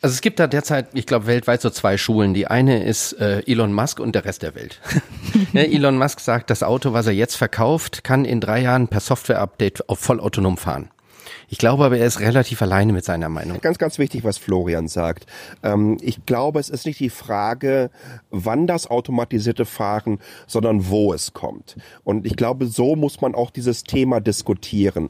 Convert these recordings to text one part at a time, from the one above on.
Also es gibt da derzeit, ich glaube, weltweit so zwei Schulen. Die eine ist äh, Elon Musk und der Rest der Welt. ja, Elon Musk sagt, das Auto, was er jetzt verkauft, kann in drei Jahren per Software-Update auf vollautonom fahren. Ich glaube aber, er ist relativ alleine mit seiner Meinung. Ganz, ganz wichtig, was Florian sagt. Ähm, ich glaube, es ist nicht die Frage, wann das automatisierte Fahren, sondern wo es kommt. Und ich glaube, so muss man auch dieses Thema diskutieren.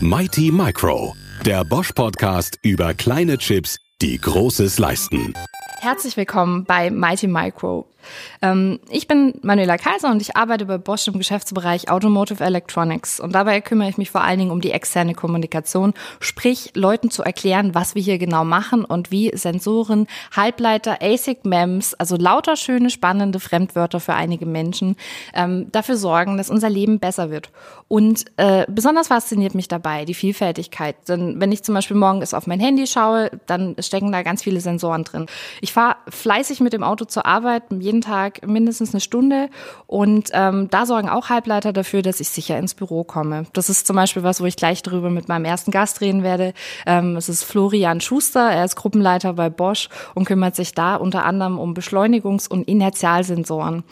Mighty Micro der Bosch Podcast über kleine Chips, die Großes leisten. Herzlich willkommen bei Mighty Micro. Ähm, ich bin Manuela Kaiser und ich arbeite bei Bosch im Geschäftsbereich Automotive Electronics. Und dabei kümmere ich mich vor allen Dingen um die externe Kommunikation, sprich Leuten zu erklären, was wir hier genau machen und wie Sensoren, Halbleiter, ASIC MEMS, also lauter schöne, spannende Fremdwörter für einige Menschen, ähm, dafür sorgen, dass unser Leben besser wird. Und äh, besonders fasziniert mich dabei die Vielfältigkeit. Denn wenn ich zum Beispiel morgens auf mein Handy schaue, dann stecken da ganz viele Sensoren drin. Ich fahre fleißig mit dem Auto zur Arbeit, jeden Tag mindestens eine Stunde. Und ähm, da sorgen auch Halbleiter dafür, dass ich sicher ins Büro komme. Das ist zum Beispiel was, wo ich gleich darüber mit meinem ersten Gast reden werde. Ähm, es ist Florian Schuster. Er ist Gruppenleiter bei Bosch und kümmert sich da unter anderem um Beschleunigungs- und Inertialsensoren.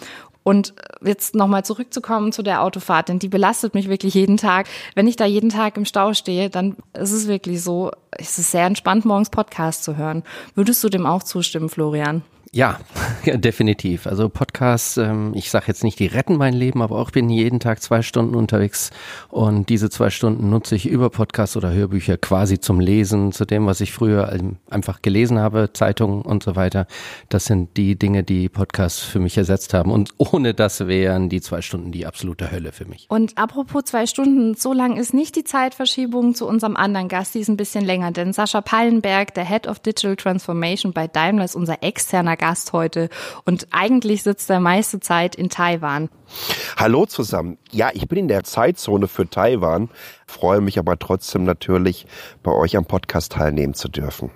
Und jetzt nochmal zurückzukommen zu der Autofahrt, denn die belastet mich wirklich jeden Tag. Wenn ich da jeden Tag im Stau stehe, dann ist es wirklich so, es ist sehr entspannt, morgens Podcast zu hören. Würdest du dem auch zustimmen, Florian? Ja, ja, definitiv. Also Podcasts, ähm, ich sage jetzt nicht, die retten mein Leben, aber auch bin jeden Tag zwei Stunden unterwegs und diese zwei Stunden nutze ich über Podcasts oder Hörbücher quasi zum Lesen, zu dem, was ich früher einfach gelesen habe, Zeitungen und so weiter. Das sind die Dinge, die Podcasts für mich ersetzt haben und ohne das wären die zwei Stunden die absolute Hölle für mich. Und apropos zwei Stunden, so lang ist nicht die Zeitverschiebung zu unserem anderen Gast, die ist ein bisschen länger, denn Sascha Pallenberg, der Head of Digital Transformation bei Daimler, ist unser externer Gast heute und eigentlich sitzt er meiste Zeit in Taiwan. Hallo zusammen. Ja, ich bin in der Zeitzone für Taiwan, freue mich aber trotzdem natürlich, bei euch am Podcast teilnehmen zu dürfen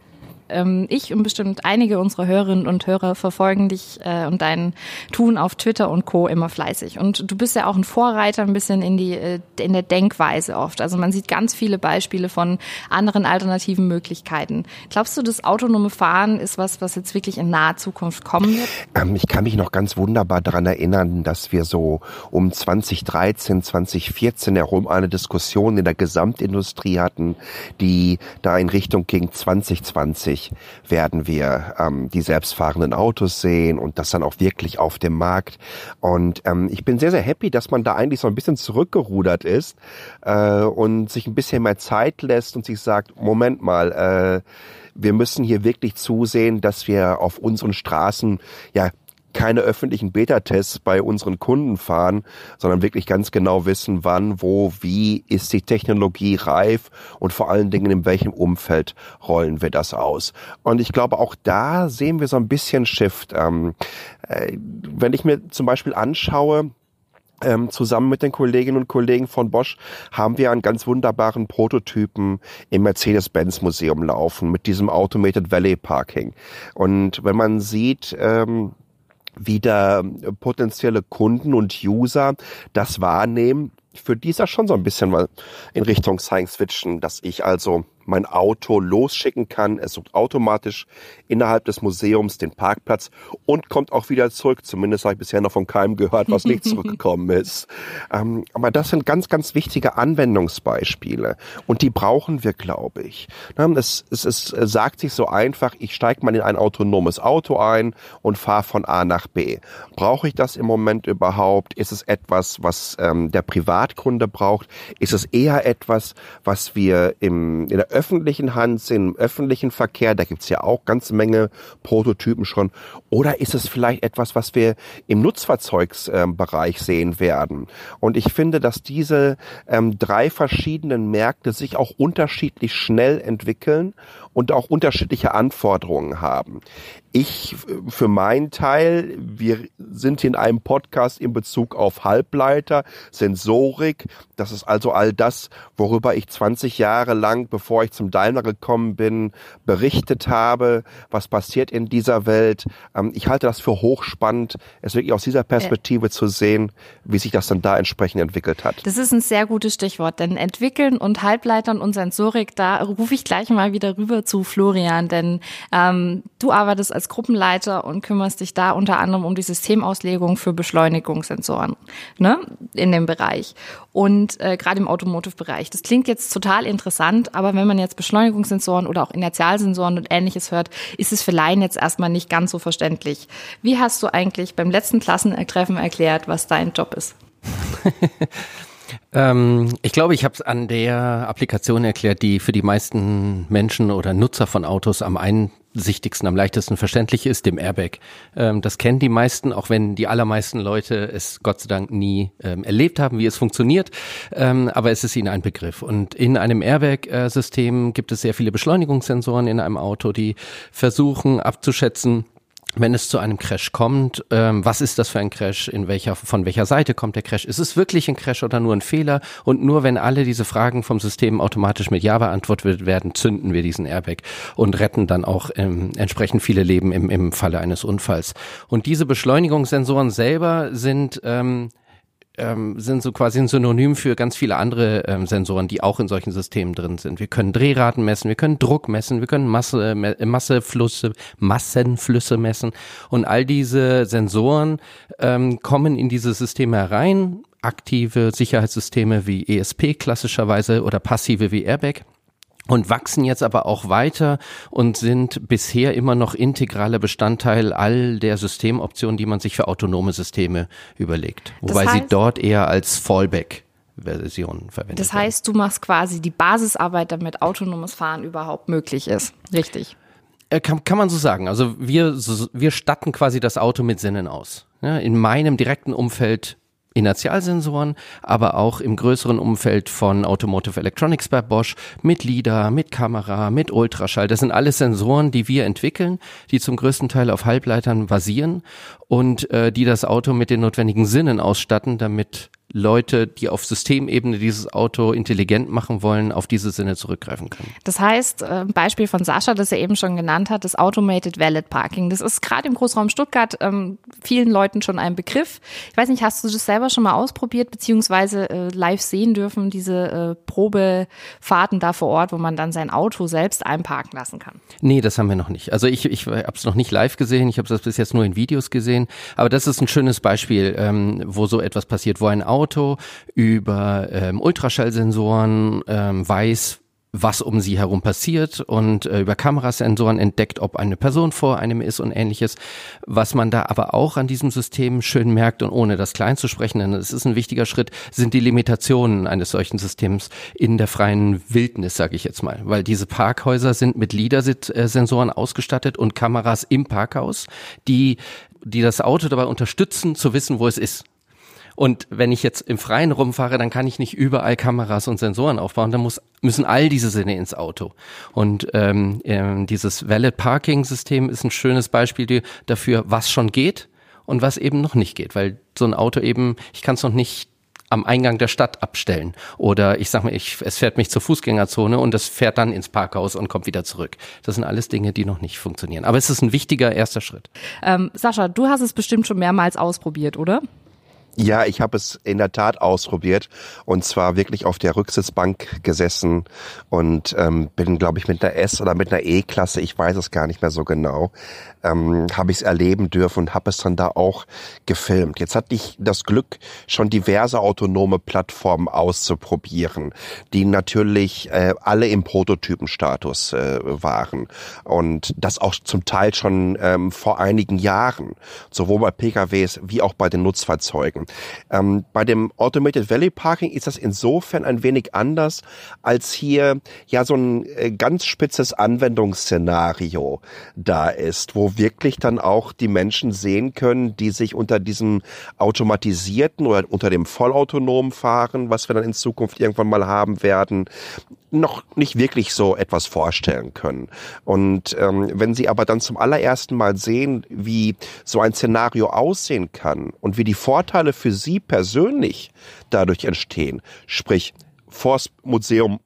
ähm, ich und bestimmt einige unserer Hörerinnen und Hörer verfolgen dich äh, und dein Tun auf Twitter und Co. immer fleißig. Und du bist ja auch ein Vorreiter ein bisschen in die äh, in der Denkweise oft. Also man sieht ganz viele Beispiele von anderen alternativen Möglichkeiten. Glaubst du, das autonome Fahren ist was, was jetzt wirklich in naher Zukunft kommen wird? Ähm, ich kann mich noch ganz wunderbar daran erinnern, dass wir so um 2013, 2014 herum eine Diskussion in der Gesamtindustrie hatten, die da in Richtung ging 2020 2020 werden wir ähm, die selbstfahrenden Autos sehen und das dann auch wirklich auf dem Markt. Und ähm, ich bin sehr, sehr happy, dass man da eigentlich so ein bisschen zurückgerudert ist äh, und sich ein bisschen mehr Zeit lässt und sich sagt, Moment mal, äh, wir müssen hier wirklich zusehen, dass wir auf unseren Straßen ja keine öffentlichen Beta-Tests bei unseren Kunden fahren, sondern wirklich ganz genau wissen, wann, wo, wie ist die Technologie reif und vor allen Dingen in welchem Umfeld rollen wir das aus. Und ich glaube, auch da sehen wir so ein bisschen Shift. Ähm, äh, wenn ich mir zum Beispiel anschaue, ähm, zusammen mit den Kolleginnen und Kollegen von Bosch haben wir einen ganz wunderbaren Prototypen im Mercedes-Benz Museum laufen mit diesem Automated Valley Parking. Und wenn man sieht, ähm, wieder potenzielle Kunden und User das wahrnehmen, für die ist das schon so ein bisschen mal in Richtung Science Fiction, dass ich also mein Auto losschicken kann. Es sucht automatisch innerhalb des Museums den Parkplatz und kommt auch wieder zurück. Zumindest habe ich bisher noch von keinem gehört, was nicht zurückgekommen ist. Ähm, aber das sind ganz, ganz wichtige Anwendungsbeispiele und die brauchen wir, glaube ich. Es, es, es sagt sich so einfach, ich steige mal in ein autonomes Auto ein und fahre von A nach B. Brauche ich das im Moment überhaupt? Ist es etwas, was ähm, der Privatkunde braucht? Ist es eher etwas, was wir im, in der öffentlichen Hand im öffentlichen Verkehr, da gibt's ja auch ganz Menge Prototypen schon. Oder ist es vielleicht etwas, was wir im Nutzfahrzeugsbereich ähm, sehen werden? Und ich finde, dass diese ähm, drei verschiedenen Märkte sich auch unterschiedlich schnell entwickeln und auch unterschiedliche Anforderungen haben. Ich für meinen Teil, wir sind in einem Podcast in Bezug auf Halbleiter, Sensorik. Das ist also all das, worüber ich 20 Jahre lang, bevor ich zum Daimler gekommen bin, berichtet habe, was passiert in dieser Welt. Ähm, ich halte das für hochspannend, es wirklich aus dieser Perspektive zu sehen, wie sich das dann da entsprechend entwickelt hat. Das ist ein sehr gutes Stichwort, denn entwickeln und Halbleitern und Sensorik, da rufe ich gleich mal wieder rüber zu Florian, denn ähm, du arbeitest als Gruppenleiter und kümmerst dich da unter anderem um die Systemauslegung für Beschleunigungssensoren ne, in dem Bereich und äh, gerade im Automotive-Bereich. Das klingt jetzt total interessant, aber wenn man jetzt Beschleunigungssensoren oder auch Inertialsensoren und ähnliches hört, ist es für Laien jetzt erstmal nicht ganz so verständlich. Wie hast du eigentlich beim letzten Klassentreffen erklärt, was dein Job ist? Ähm, ich glaube, ich habe es an der Applikation erklärt, die für die meisten Menschen oder Nutzer von Autos am einsichtigsten, am leichtesten verständlich ist, dem Airbag. Ähm, das kennen die meisten, auch wenn die allermeisten Leute es Gott sei Dank nie ähm, erlebt haben, wie es funktioniert. Ähm, aber es ist ihnen ein Begriff. Und in einem Airbag-System gibt es sehr viele Beschleunigungssensoren in einem Auto, die versuchen abzuschätzen, wenn es zu einem Crash kommt, ähm, was ist das für ein Crash, in welcher, von welcher Seite kommt der Crash, ist es wirklich ein Crash oder nur ein Fehler? Und nur wenn alle diese Fragen vom System automatisch mit Ja beantwortet werden, zünden wir diesen Airbag und retten dann auch ähm, entsprechend viele Leben im, im Falle eines Unfalls. Und diese Beschleunigungssensoren selber sind ähm, ähm, sind so quasi ein Synonym für ganz viele andere ähm, Sensoren, die auch in solchen Systemen drin sind. Wir können Drehraten messen, wir können Druck messen, wir können Masse, Masseflüsse, Massenflüsse messen und all diese Sensoren ähm, kommen in diese Systeme herein. Aktive Sicherheitssysteme wie ESP klassischerweise oder passive wie Airbag und wachsen jetzt aber auch weiter und sind bisher immer noch integraler Bestandteil all der Systemoptionen, die man sich für autonome Systeme überlegt. Wobei heißt, sie dort eher als Fallback Version verwendet Das heißt, werden. du machst quasi die Basisarbeit, damit autonomes Fahren überhaupt möglich ist. Richtig. Äh, kann, kann man so sagen. Also wir, wir statten quasi das Auto mit Sinnen aus. in meinem direkten Umfeld Inertialsensoren, aber auch im größeren Umfeld von Automotive Electronics bei Bosch mit LIDAR, mit Kamera, mit Ultraschall. Das sind alles Sensoren, die wir entwickeln, die zum größten Teil auf Halbleitern basieren und äh, die das Auto mit den notwendigen Sinnen ausstatten, damit Leute, die auf Systemebene dieses Auto intelligent machen wollen, auf diese Sinne zurückgreifen können. Das heißt, äh, Beispiel von Sascha, das er eben schon genannt hat, das Automated Valid Parking. Das ist gerade im Großraum Stuttgart ähm, vielen Leuten schon ein Begriff. Ich weiß nicht, hast du das selber schon mal ausprobiert, beziehungsweise äh, live sehen dürfen, diese äh, Probefahrten da vor Ort, wo man dann sein Auto selbst einparken lassen kann? Nee, das haben wir noch nicht. Also ich, ich habe es noch nicht live gesehen, ich habe das bis jetzt nur in Videos gesehen, aber das ist ein schönes Beispiel, ähm, wo so etwas passiert, wo ein Auto Auto über ähm, Ultraschallsensoren ähm, weiß, was um sie herum passiert und äh, über Kamerasensoren entdeckt, ob eine Person vor einem ist und ähnliches. Was man da aber auch an diesem System schön merkt und ohne das klein zu sprechen, denn es ist ein wichtiger Schritt, sind die Limitationen eines solchen Systems in der freien Wildnis, sage ich jetzt mal. Weil diese Parkhäuser sind mit LIDAR-Sensoren ausgestattet und Kameras im Parkhaus, die die das Auto dabei unterstützen, zu wissen, wo es ist. Und wenn ich jetzt im Freien rumfahre, dann kann ich nicht überall Kameras und Sensoren aufbauen. Dann muss, müssen all diese Sinne ins Auto. Und ähm, äh, dieses Valid Parking System ist ein schönes Beispiel dafür, was schon geht und was eben noch nicht geht. Weil so ein Auto eben, ich kann es noch nicht am Eingang der Stadt abstellen. Oder ich sag mal, ich, es fährt mich zur Fußgängerzone und es fährt dann ins Parkhaus und kommt wieder zurück. Das sind alles Dinge, die noch nicht funktionieren. Aber es ist ein wichtiger erster Schritt. Ähm, Sascha, du hast es bestimmt schon mehrmals ausprobiert, oder? Ja, ich habe es in der Tat ausprobiert und zwar wirklich auf der Rücksitzbank gesessen und ähm, bin, glaube ich, mit einer S oder mit einer E-Klasse, ich weiß es gar nicht mehr so genau, ähm, habe ich es erleben dürfen und habe es dann da auch gefilmt. Jetzt hatte ich das Glück, schon diverse autonome Plattformen auszuprobieren, die natürlich äh, alle im Prototypenstatus äh, waren und das auch zum Teil schon ähm, vor einigen Jahren, sowohl bei PKWs wie auch bei den Nutzfahrzeugen. Ähm, bei dem Automated Valley Parking ist das insofern ein wenig anders, als hier ja so ein äh, ganz spitzes Anwendungsszenario da ist, wo wirklich dann auch die Menschen sehen können, die sich unter diesem automatisierten oder unter dem vollautonomen Fahren, was wir dann in Zukunft irgendwann mal haben werden, noch nicht wirklich so etwas vorstellen können. Und ähm, wenn Sie aber dann zum allerersten Mal sehen, wie so ein Szenario aussehen kann und wie die Vorteile für Sie persönlich dadurch entstehen, sprich vors Museum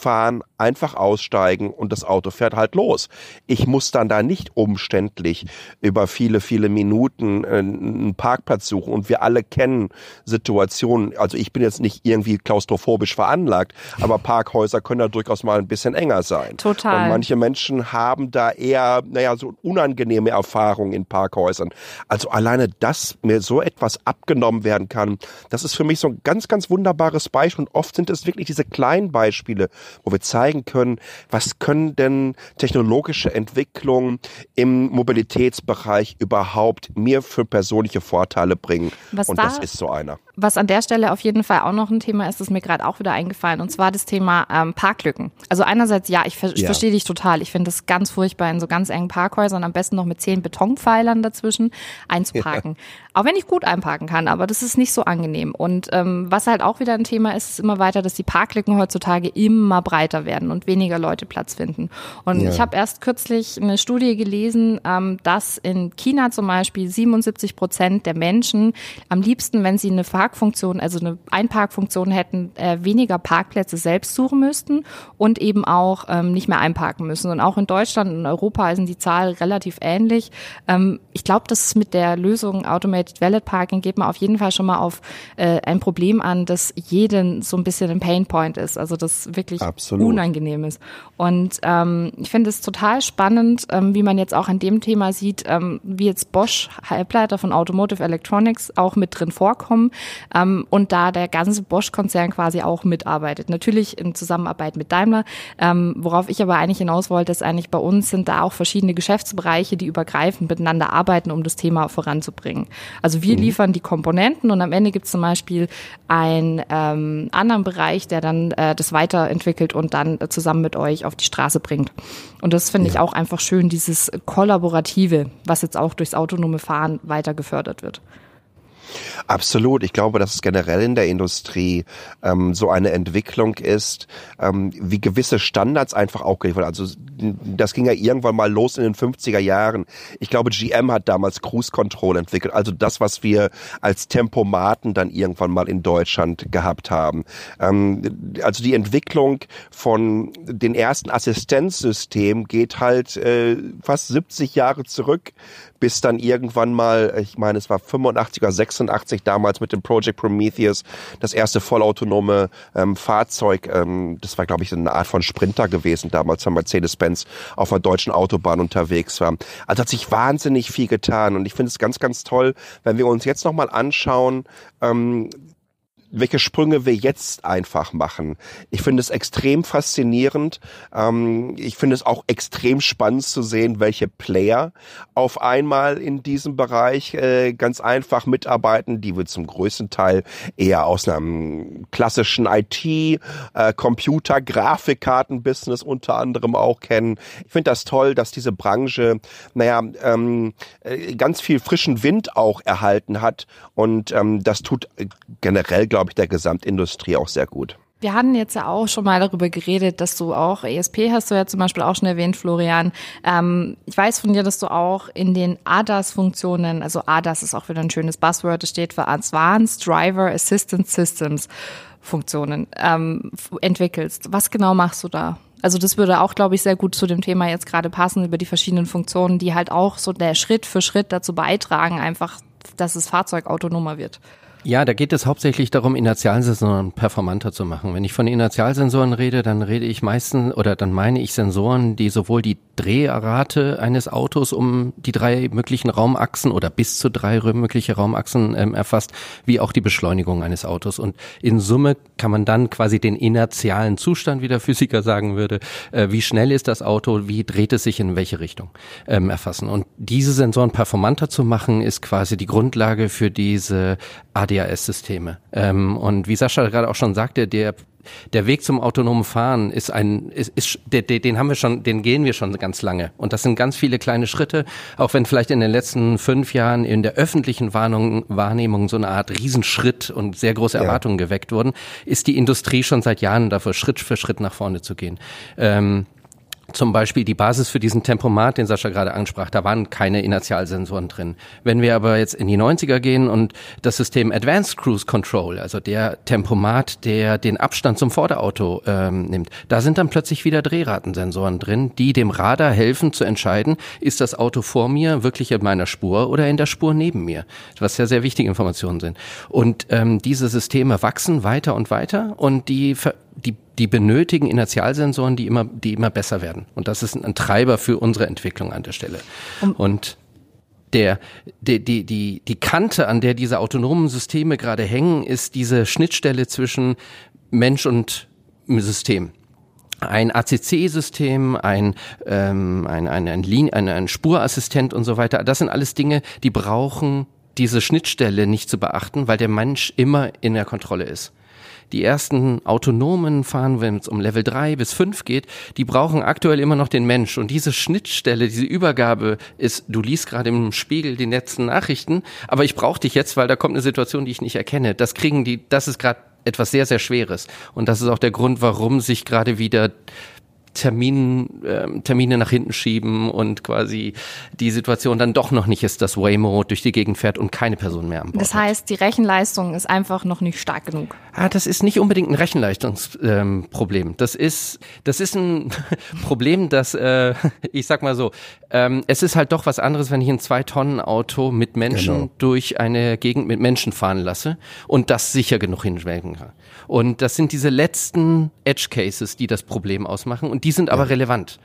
fahren, einfach aussteigen und das Auto fährt halt los. Ich muss dann da nicht umständlich über viele, viele Minuten äh, einen Parkplatz suchen und wir alle kennen Situationen. Also ich bin jetzt nicht irgendwie klaustrophobisch veranlagt, aber Parkhäuser können da durchaus mal ein bisschen enger sein. Total. Und manche Menschen haben da eher, naja, so unangenehme Erfahrungen in Parkhäusern. Also alleine, dass mir so etwas abgenommen werden kann, das ist für mich so ein ganz, ganz wunderbares Beispiel. Und oft sind es wirklich diese kleinen Beispiele, wo wir zeigen können, was können denn technologische Entwicklungen im Mobilitätsbereich überhaupt mir für persönliche Vorteile bringen. Was Und da- das ist so einer. Was an der Stelle auf jeden Fall auch noch ein Thema ist, ist mir gerade auch wieder eingefallen, und zwar das Thema ähm, Parklücken. Also einerseits, ja, ich, ver Ja. verstehe dich total. Ich finde es ganz furchtbar, in so ganz engen Parkhäusern, am besten noch mit zehn Betonpfeilern dazwischen, einzuparken. Auch wenn ich gut einparken kann, aber das ist nicht so angenehm. Und ähm, was halt auch wieder ein Thema ist, ist immer weiter, dass die Parklücken heutzutage immer breiter werden und weniger Leute Platz finden. Und Ja. ich habe erst kürzlich eine Studie gelesen, ähm, dass in China zum Beispiel 77 Prozent der Menschen am liebsten, wenn sie eine Parkfunktion, also eine Einparkfunktion hätten, äh, weniger Parkplätze selbst suchen müssten und eben auch ähm, nicht mehr einparken müssen. Und auch in Deutschland und Europa sind die Zahlen relativ ähnlich. Ähm, ich glaube, dass es mit der Lösung Automated Valet Parking geht man auf jeden Fall schon mal auf äh, ein Problem an, das jeden so ein bisschen ein Painpoint ist. Also das wirklich Absolut. unangenehm ist. Und ähm, ich finde es total spannend, ähm, wie man jetzt auch an dem Thema sieht, ähm, wie jetzt Bosch, Halbleiter von Automotive Electronics, auch mit drin vorkommen ähm, und da der ganze Bosch-Konzern quasi auch mitarbeitet. Natürlich in Zusammenarbeit mit Daimler. Ähm, worauf ich aber eigentlich hinaus wollte, ist eigentlich bei uns sind da auch verschiedene Geschäftsbereiche, die übergreifend miteinander arbeiten, um das Thema voranzubringen. Also wir liefern die Komponenten und am Ende gibt es zum Beispiel einen ähm, anderen Bereich, der dann äh, das weiterentwickelt und dann äh, zusammen mit euch auf die Straße bringt. Und das finde ich auch einfach schön, dieses Kollaborative, was jetzt auch durchs autonome Fahren weiter gefördert wird. Absolut. Ich glaube, dass es generell in der Industrie ähm, so eine Entwicklung ist, ähm, wie gewisse Standards einfach auch geliefert. Also das ging ja irgendwann mal los in den 50er Jahren. Ich glaube, GM hat damals Cruise Control entwickelt. Also das, was wir als Tempomaten dann irgendwann mal in Deutschland gehabt haben. Ähm, also die Entwicklung von den ersten Assistenzsystemen geht halt äh, fast 70 Jahre zurück, bis dann irgendwann mal, ich meine, es war 85 oder 86 damals mit dem Project Prometheus, das erste vollautonome ähm, Fahrzeug, ähm, das war glaube ich eine Art von Sprinter gewesen damals, wenn Mercedes-Benz auf einer deutschen Autobahn unterwegs war. Also hat sich wahnsinnig viel getan und ich finde es ganz, ganz toll, wenn wir uns jetzt nochmal anschauen, ähm, welche Sprünge wir jetzt einfach machen. Ich finde es extrem faszinierend. Ähm, ich finde es auch extrem spannend zu sehen, welche Player auf einmal in diesem Bereich äh, ganz einfach mitarbeiten, die wir zum größten Teil eher aus einem klassischen IT, äh, Computer, Grafikkarten-Business unter anderem auch kennen. Ich finde das toll, dass diese Branche, naja, ähm, äh, ganz viel frischen Wind auch erhalten hat und ähm, das tut äh, generell, glaube ich, der Gesamtindustrie auch sehr gut. Wir hatten jetzt ja auch schon mal darüber geredet, dass du auch ESP hast du ja zum Beispiel auch schon erwähnt, Florian. Ähm, ich weiß von dir, dass du auch in den ADAS-Funktionen, also ADAS ist auch wieder ein schönes Buzzword, das steht für Advanced Driver Assistance Systems Funktionen ähm, entwickelst. Was genau machst du da? Also das würde auch, glaube ich, sehr gut zu dem Thema jetzt gerade passen, über die verschiedenen Funktionen, die halt auch so der Schritt für Schritt dazu beitragen, einfach, dass das Fahrzeug autonomer wird. Ja, da geht es hauptsächlich darum, Inertialsensoren performanter zu machen. Wenn ich von Inertialsensoren rede, dann rede ich meistens oder dann meine ich Sensoren, die sowohl die Drehrate eines Autos um die drei möglichen Raumachsen oder bis zu drei mögliche Raumachsen ähm, erfasst, wie auch die Beschleunigung eines Autos. Und in Summe kann man dann quasi den inertialen Zustand, wie der Physiker sagen würde, äh, wie schnell ist das Auto, wie dreht es sich in welche Richtung ähm, erfassen. Und diese Sensoren performanter zu machen, ist quasi die Grundlage für diese ADAS-Systeme. Ähm, und wie Sascha gerade auch schon sagte, der der Weg zum autonomen Fahren ist ein, ist, ist den, den haben wir schon, den gehen wir schon ganz lange. Und das sind ganz viele kleine Schritte, auch wenn vielleicht in den letzten fünf Jahren in der öffentlichen Warnung, Wahrnehmung so eine Art Riesenschritt und sehr große Erwartungen ja. geweckt wurden, ist die Industrie schon seit Jahren dafür, Schritt für Schritt nach vorne zu gehen. Ähm, zum Beispiel die Basis für diesen Tempomat, den Sascha gerade ansprach, da waren keine Inertialsensoren drin. Wenn wir aber jetzt in die 90er gehen und das System Advanced Cruise Control, also der Tempomat, der den Abstand zum Vorderauto ähm, nimmt, da sind dann plötzlich wieder Drehratensensoren drin, die dem Radar helfen zu entscheiden, ist das Auto vor mir wirklich in meiner Spur oder in der Spur neben mir, was ja sehr wichtige Informationen sind. Und ähm, diese Systeme wachsen weiter und weiter und die die, die benötigen Inertialsensoren, die immer, die immer besser werden. Und das ist ein Treiber für unsere Entwicklung an der Stelle. Und der, die, die, die, die Kante, an der diese autonomen Systeme gerade hängen, ist diese Schnittstelle zwischen Mensch und System ein ACC-System, ein, ähm, ein, ein, ein, Linie, ein, ein Spurassistent und so weiter. Das sind alles Dinge, die brauchen diese Schnittstelle nicht zu beachten, weil der Mensch immer in der Kontrolle ist die ersten autonomen fahren, wenn es um Level 3 bis 5 geht, die brauchen aktuell immer noch den Mensch. Und diese Schnittstelle, diese Übergabe ist, du liest gerade im Spiegel die letzten Nachrichten, aber ich brauche dich jetzt, weil da kommt eine Situation, die ich nicht erkenne. Das kriegen die, das ist gerade etwas sehr, sehr Schweres. Und das ist auch der Grund, warum sich gerade wieder Termin, äh, Termine nach hinten schieben und quasi die Situation dann doch noch nicht ist, dass Waymo durch die Gegend fährt und keine Person mehr am Bord Das heißt, die Rechenleistung ist einfach noch nicht stark genug. Ah, das ist nicht unbedingt ein Rechenleistungsproblem. Ähm, das ist, das ist ein Problem, das, äh, ich sag mal so, ähm, es ist halt doch was anderes, wenn ich ein Zwei-Tonnen-Auto mit Menschen genau. durch eine Gegend mit Menschen fahren lasse und das sicher genug hinschwenken kann. Und das sind diese letzten Edge Cases, die das Problem ausmachen und die sind aber ja. relevant.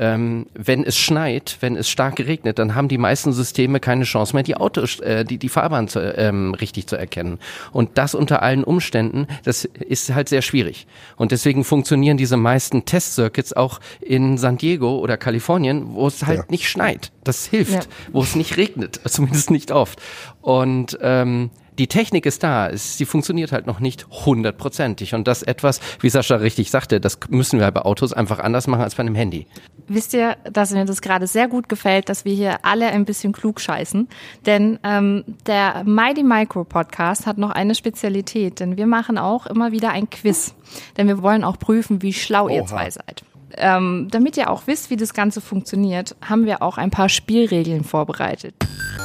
Ähm, wenn es schneit, wenn es stark geregnet, dann haben die meisten Systeme keine Chance mehr, die Autos, äh, die, die Fahrbahn zu, ähm, richtig zu erkennen. Und das unter allen Umständen, das ist halt sehr schwierig. Und deswegen funktionieren diese meisten Testcircuits auch in San Diego oder Kalifornien, wo es halt ja. nicht schneit. Das hilft, ja. wo es nicht regnet, zumindest nicht oft. Und ähm, die Technik ist da, sie funktioniert halt noch nicht hundertprozentig. Und das etwas, wie Sascha richtig sagte, das müssen wir bei Autos einfach anders machen als bei einem Handy. Wisst ihr, dass mir das gerade sehr gut gefällt, dass wir hier alle ein bisschen klug scheißen? Denn ähm, der Mighty Micro Podcast hat noch eine Spezialität, denn wir machen auch immer wieder ein Quiz. Denn wir wollen auch prüfen, wie schlau Oha. ihr zwei seid. Ähm, damit ihr auch wisst, wie das Ganze funktioniert, haben wir auch ein paar Spielregeln vorbereitet.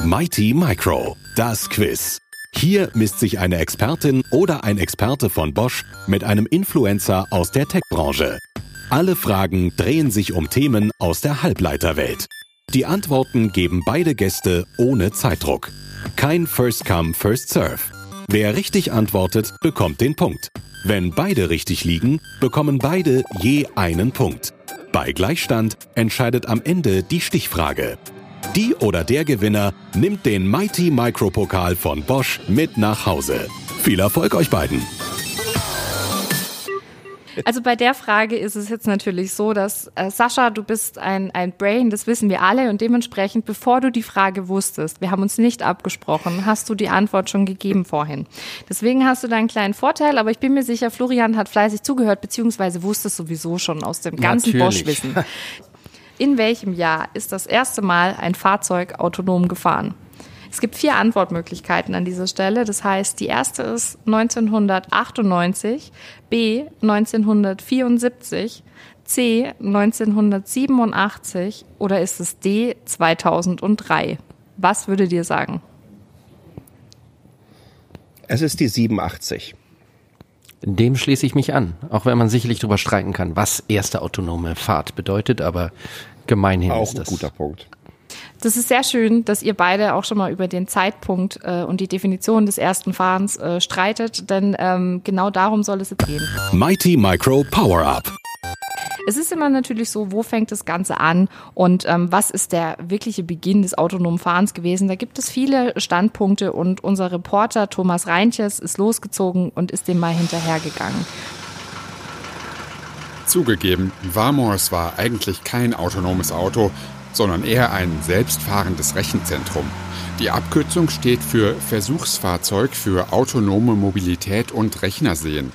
Mighty Micro, das Quiz. Hier misst sich eine Expertin oder ein Experte von Bosch mit einem Influencer aus der Tech-Branche. Alle Fragen drehen sich um Themen aus der Halbleiterwelt. Die Antworten geben beide Gäste ohne Zeitdruck. Kein First Come, First Serve. Wer richtig antwortet, bekommt den Punkt. Wenn beide richtig liegen, bekommen beide je einen Punkt. Bei Gleichstand entscheidet am Ende die Stichfrage. Die oder der Gewinner nimmt den Mighty Micro Pokal von Bosch mit nach Hause. Viel Erfolg euch beiden! Also bei der Frage ist es jetzt natürlich so, dass äh, Sascha, du bist ein, ein Brain, das wissen wir alle und dementsprechend, bevor du die Frage wusstest, wir haben uns nicht abgesprochen, hast du die Antwort schon gegeben vorhin. Deswegen hast du da einen kleinen Vorteil, aber ich bin mir sicher, Florian hat fleißig zugehört, beziehungsweise wusste es sowieso schon aus dem ganzen Bosch-Wissen. In welchem Jahr ist das erste Mal ein Fahrzeug autonom gefahren? Es gibt vier Antwortmöglichkeiten an dieser Stelle. Das heißt, die erste ist 1998, B 1974, C 1987 oder ist es D 2003? Was würde dir sagen? Es ist die 87. Dem schließe ich mich an, auch wenn man sicherlich darüber streiten kann, was erste autonome Fahrt bedeutet, aber gemeinhin auch ist das. Auch ein guter Punkt. Das ist sehr schön, dass ihr beide auch schon mal über den Zeitpunkt äh, und die Definition des ersten Fahrens äh, streitet, denn ähm, genau darum soll es jetzt gehen. Mighty Micro Power Up. Es ist immer natürlich so, wo fängt das Ganze an und ähm, was ist der wirkliche Beginn des autonomen Fahrens gewesen. Da gibt es viele Standpunkte und unser Reporter Thomas Reintjes ist losgezogen und ist dem mal hinterhergegangen. Zugegeben, Varmors war eigentlich kein autonomes Auto, sondern eher ein selbstfahrendes Rechenzentrum. Die Abkürzung steht für Versuchsfahrzeug für autonome Mobilität und Rechnersehen.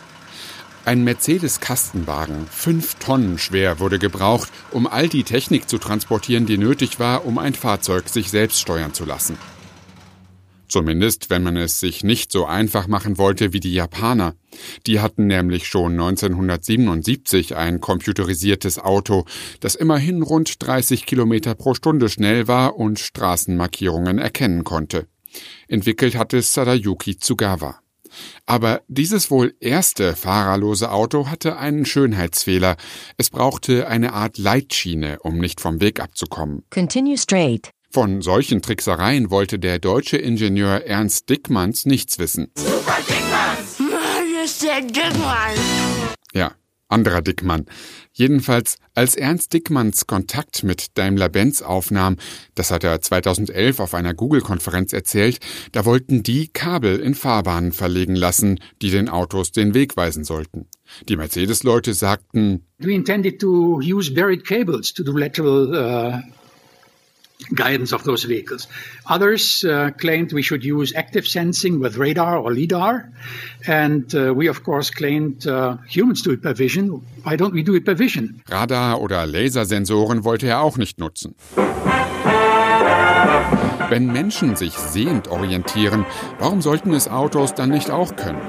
Ein Mercedes-Kastenwagen, fünf Tonnen schwer, wurde gebraucht, um all die Technik zu transportieren, die nötig war, um ein Fahrzeug sich selbst steuern zu lassen. Zumindest, wenn man es sich nicht so einfach machen wollte wie die Japaner. Die hatten nämlich schon 1977 ein computerisiertes Auto, das immerhin rund 30 Kilometer pro Stunde schnell war und Straßenmarkierungen erkennen konnte. Entwickelt hatte Sadayuki Tsugawa. Aber dieses wohl erste fahrerlose Auto hatte einen Schönheitsfehler. Es brauchte eine Art Leitschiene, um nicht vom Weg abzukommen. Continue straight. Von solchen Tricksereien wollte der deutsche Ingenieur Ernst Dickmanns nichts wissen. Super Dickmanns! Mann, ist der Dickmann! Ja, anderer Dickmann. Jedenfalls, als Ernst Dickmanns Kontakt mit Daimler-Benz aufnahm, das hat er 2011 auf einer Google-Konferenz erzählt, da wollten die Kabel in Fahrbahnen verlegen lassen, die den Autos den Weg weisen sollten. Die Mercedes-Leute sagten, We intended to use buried cables to do lateral uh guidance of those vehicles. Others uh, claimed we should use active sensing with radar or LIDAR. And uh, we, of course, claimed uh, humans do it by vision. Why don't we do it by vision? Radar- oder Lasersensoren wollte er auch nicht nutzen. Wenn Menschen sich sehend orientieren, warum sollten es Autos dann nicht auch können?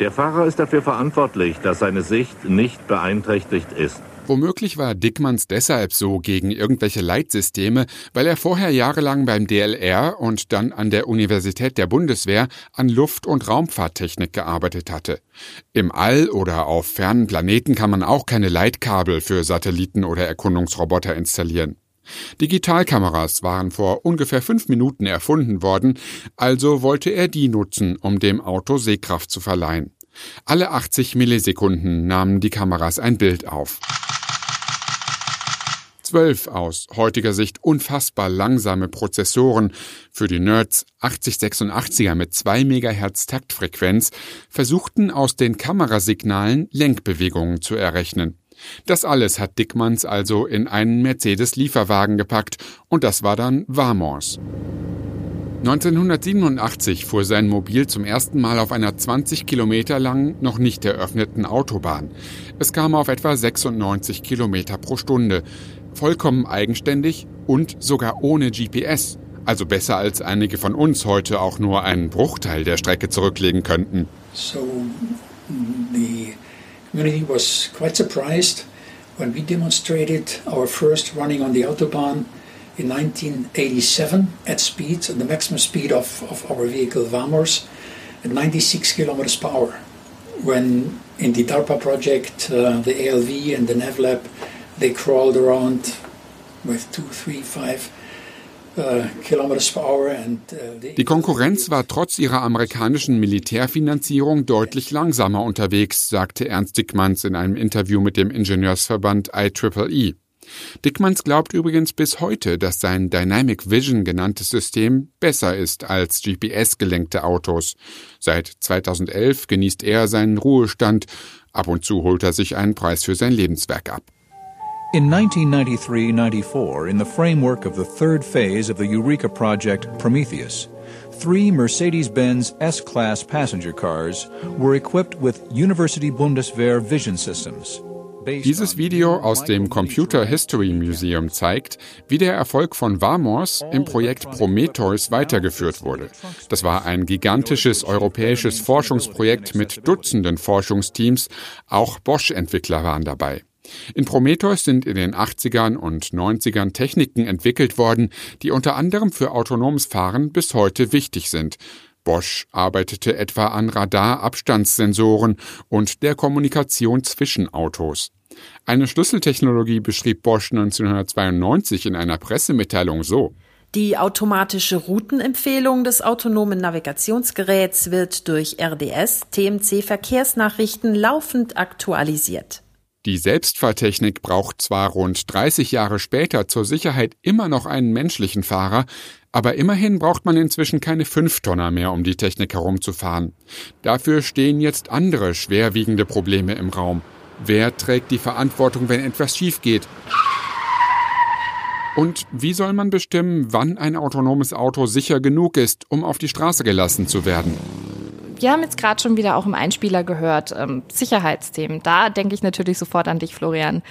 Der Fahrer ist dafür verantwortlich, dass seine Sicht nicht beeinträchtigt ist. Womöglich war Dickmanns deshalb so gegen irgendwelche Leitsysteme, weil er vorher jahrelang beim DLR und dann an der Universität der Bundeswehr an Luft- und Raumfahrttechnik gearbeitet hatte. Im All oder auf fernen Planeten kann man auch keine Leitkabel für Satelliten oder Erkundungsroboter installieren. Digitalkameras waren vor ungefähr fünf Minuten erfunden worden, also wollte er die nutzen, um dem Auto Sehkraft zu verleihen. Alle 80 Millisekunden nahmen die Kameras ein Bild auf. Zwölf aus heutiger Sicht unfassbar langsame Prozessoren für die Nerds 8086er mit 2 MHz Taktfrequenz versuchten aus den Kamerasignalen Lenkbewegungen zu errechnen. Das alles hat Dickmanns also in einen Mercedes-Lieferwagen gepackt und das war dann Vamors. 1987 fuhr sein Mobil zum ersten Mal auf einer 20 Kilometer langen, noch nicht eröffneten Autobahn. Es kam auf etwa 96 Kilometer pro Stunde vollkommen eigenständig und sogar ohne GPS. Also besser als einige von uns heute auch nur einen Bruchteil der Strecke zurücklegen könnten. So the community was quite surprised when we demonstrated our first running on the autobahn in 1987 at speed, the maximum speed of, of our vehicle Vamors at 96 kilometers per hour. When in the DARPA project, uh, the ALV and the NavLab they crawled around with two, three, five uh, uh, die Konkurrenz war trotz ihrer amerikanischen Militärfinanzierung deutlich langsamer unterwegs, sagte Ernst Dickmanns in einem Interview mit dem Ingenieursverband IEEE. Dickmanns glaubt übrigens bis heute, dass sein Dynamic Vision genanntes System besser ist als GPS-gelenkte Autos. Seit 2011 genießt er seinen Ruhestand. Ab und zu holt er sich einen Preis für sein Lebenswerk ab. In 1993-94, in the framework of the third phase of the Eureka project Prometheus, three Mercedes-Benz S-Class passenger cars were equipped with University Bundeswehr vision systems. Dieses Video aus dem Computer History Museum zeigt, wie der Erfolg von Vamors im Projekt Prometheus weitergeführt wurde. Das war ein gigantisches europäisches Forschungsprojekt mit Dutzenden Forschungsteams, auch Bosch-Entwickler waren dabei. In Prometheus sind in den 80ern und 90ern Techniken entwickelt worden, die unter anderem für autonomes Fahren bis heute wichtig sind. Bosch arbeitete etwa an Radarabstandssensoren und der Kommunikation zwischen Autos. Eine Schlüsseltechnologie beschrieb Bosch 1992 in einer Pressemitteilung so. Die automatische Routenempfehlung des autonomen Navigationsgeräts wird durch RDS TMC Verkehrsnachrichten laufend aktualisiert. Die Selbstfahrtechnik braucht zwar rund 30 Jahre später zur Sicherheit immer noch einen menschlichen Fahrer, aber immerhin braucht man inzwischen keine Fünftonner mehr, um die Technik herumzufahren. Dafür stehen jetzt andere schwerwiegende Probleme im Raum. Wer trägt die Verantwortung, wenn etwas schief geht? Und wie soll man bestimmen, wann ein autonomes Auto sicher genug ist, um auf die Straße gelassen zu werden? wir haben jetzt gerade schon wieder auch im Einspieler gehört, ähm, Sicherheitsthemen. Da denke ich natürlich sofort an dich, Florian.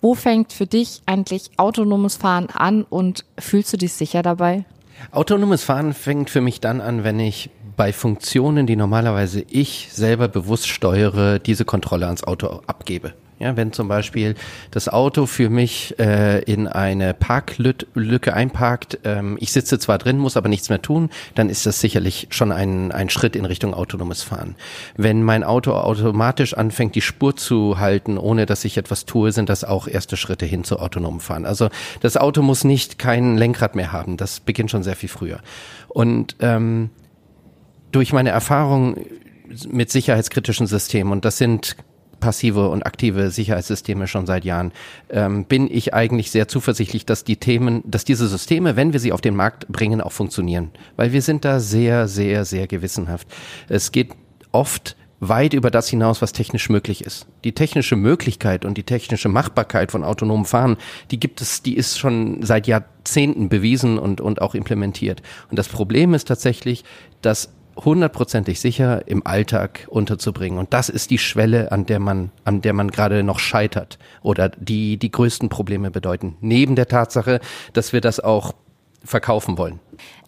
Wo fängt für dich eigentlich autonomes Fahren an und fühlst du dich sicher dabei? Autonomes Fahren fängt für mich dann an, wenn ich bei Funktionen, die normalerweise ich selber bewusst steuere, diese Kontrolle ans Auto abgebe. Ja, wenn zum Beispiel das Auto für mich äh, in eine Parklücke einparkt, ähm, ich sitze zwar drin, muss aber nichts mehr tun, dann ist das sicherlich schon ein, ein Schritt in Richtung autonomes Fahren. Wenn mein Auto automatisch anfängt, die Spur zu halten, ohne dass ich etwas tue, sind das auch erste Schritte hin zu autonomem Fahren. Also das Auto muss nicht kein Lenkrad mehr haben. Das beginnt schon sehr viel früher. Und ähm, durch meine Erfahrung mit sicherheitskritischen Systemen, und das sind passive und aktive Sicherheitssysteme schon seit Jahren, ähm, bin ich eigentlich sehr zuversichtlich, dass die Themen, dass diese Systeme, wenn wir sie auf den Markt bringen, auch funktionieren. Weil wir sind da sehr, sehr, sehr gewissenhaft. Es geht oft weit über das hinaus, was technisch möglich ist. Die technische Möglichkeit und die technische Machbarkeit von autonomem Fahren, die gibt es, die ist schon seit Jahrzehnten bewiesen und, und auch implementiert. Und das Problem ist tatsächlich, dass hundertprozentig sicher im Alltag unterzubringen. Und das ist die Schwelle, an der man, an der man gerade noch scheitert oder die die größten Probleme bedeuten. Neben der Tatsache, dass wir das auch verkaufen wollen.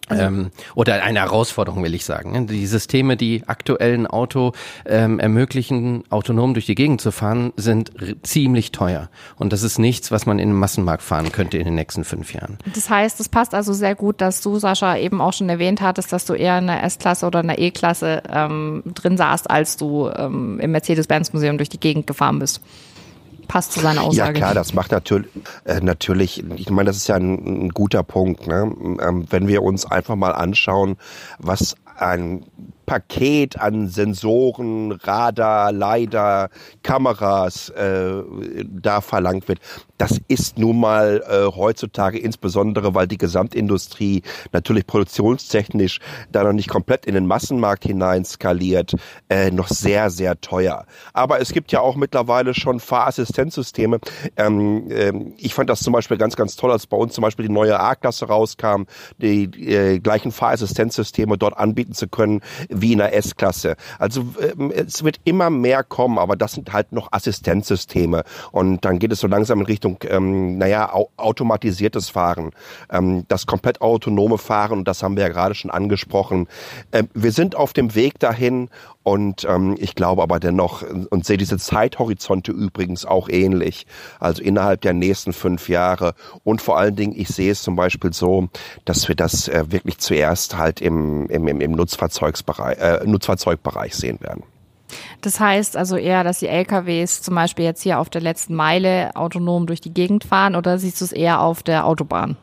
Also, ähm, oder eine Herausforderung, will ich sagen. Die Systeme, die aktuellen Auto ähm, ermöglichen, autonom durch die Gegend zu fahren, sind ziemlich teuer. Und das ist nichts, was man in den Massenmarkt fahren könnte in den nächsten fünf Jahren. Das heißt, es passt also sehr gut, dass du, Sascha, eben auch schon erwähnt hattest, dass du eher in der S-Klasse oder in der E-Klasse ähm, drin saßt, als du ähm, im Mercedes-Benz-Museum durch die Gegend gefahren bist passt zu seiner Aussage. Ja klar, das macht natürlich, äh, natürlich, ich meine, das ist ja ein, ein guter Punkt. Ne? Ähm, wenn wir uns einfach mal anschauen, was ein Paket an Sensoren, Radar, LiDAR, Kameras äh, da verlangt wird. Das ist nun mal äh, heutzutage insbesondere, weil die Gesamtindustrie natürlich produktionstechnisch da noch nicht komplett in den Massenmarkt hinein skaliert, äh, noch sehr, sehr teuer. Aber es gibt ja auch mittlerweile schon Fahrassistenzsysteme. Ähm, ähm, ich fand das zum Beispiel ganz, ganz toll, als bei uns zum Beispiel die neue A-Klasse rauskam, die äh, gleichen Fahrassistenzsysteme dort anbieten zu können wie in der S-Klasse. Also ähm, es wird immer mehr kommen, aber das sind halt noch Assistenzsysteme. Und dann geht es so langsam in Richtung, ähm, naja, au automatisiertes Fahren. Ähm, das komplett autonome Fahren, das haben wir ja gerade schon angesprochen. Ähm, wir sind auf dem Weg dahin und ähm, ich glaube aber dennoch und sehe diese Zeithorizonte übrigens auch ähnlich. Also innerhalb der nächsten fünf Jahre. Und vor allen Dingen, ich sehe es zum Beispiel so, dass wir das äh, wirklich zuerst halt im, im, im Nutzfahrzeugsbereich, äh, Nutzfahrzeugbereich sehen werden. Das heißt also eher, dass die LKWs zum Beispiel jetzt hier auf der letzten Meile autonom durch die Gegend fahren oder siehst du es eher auf der Autobahn?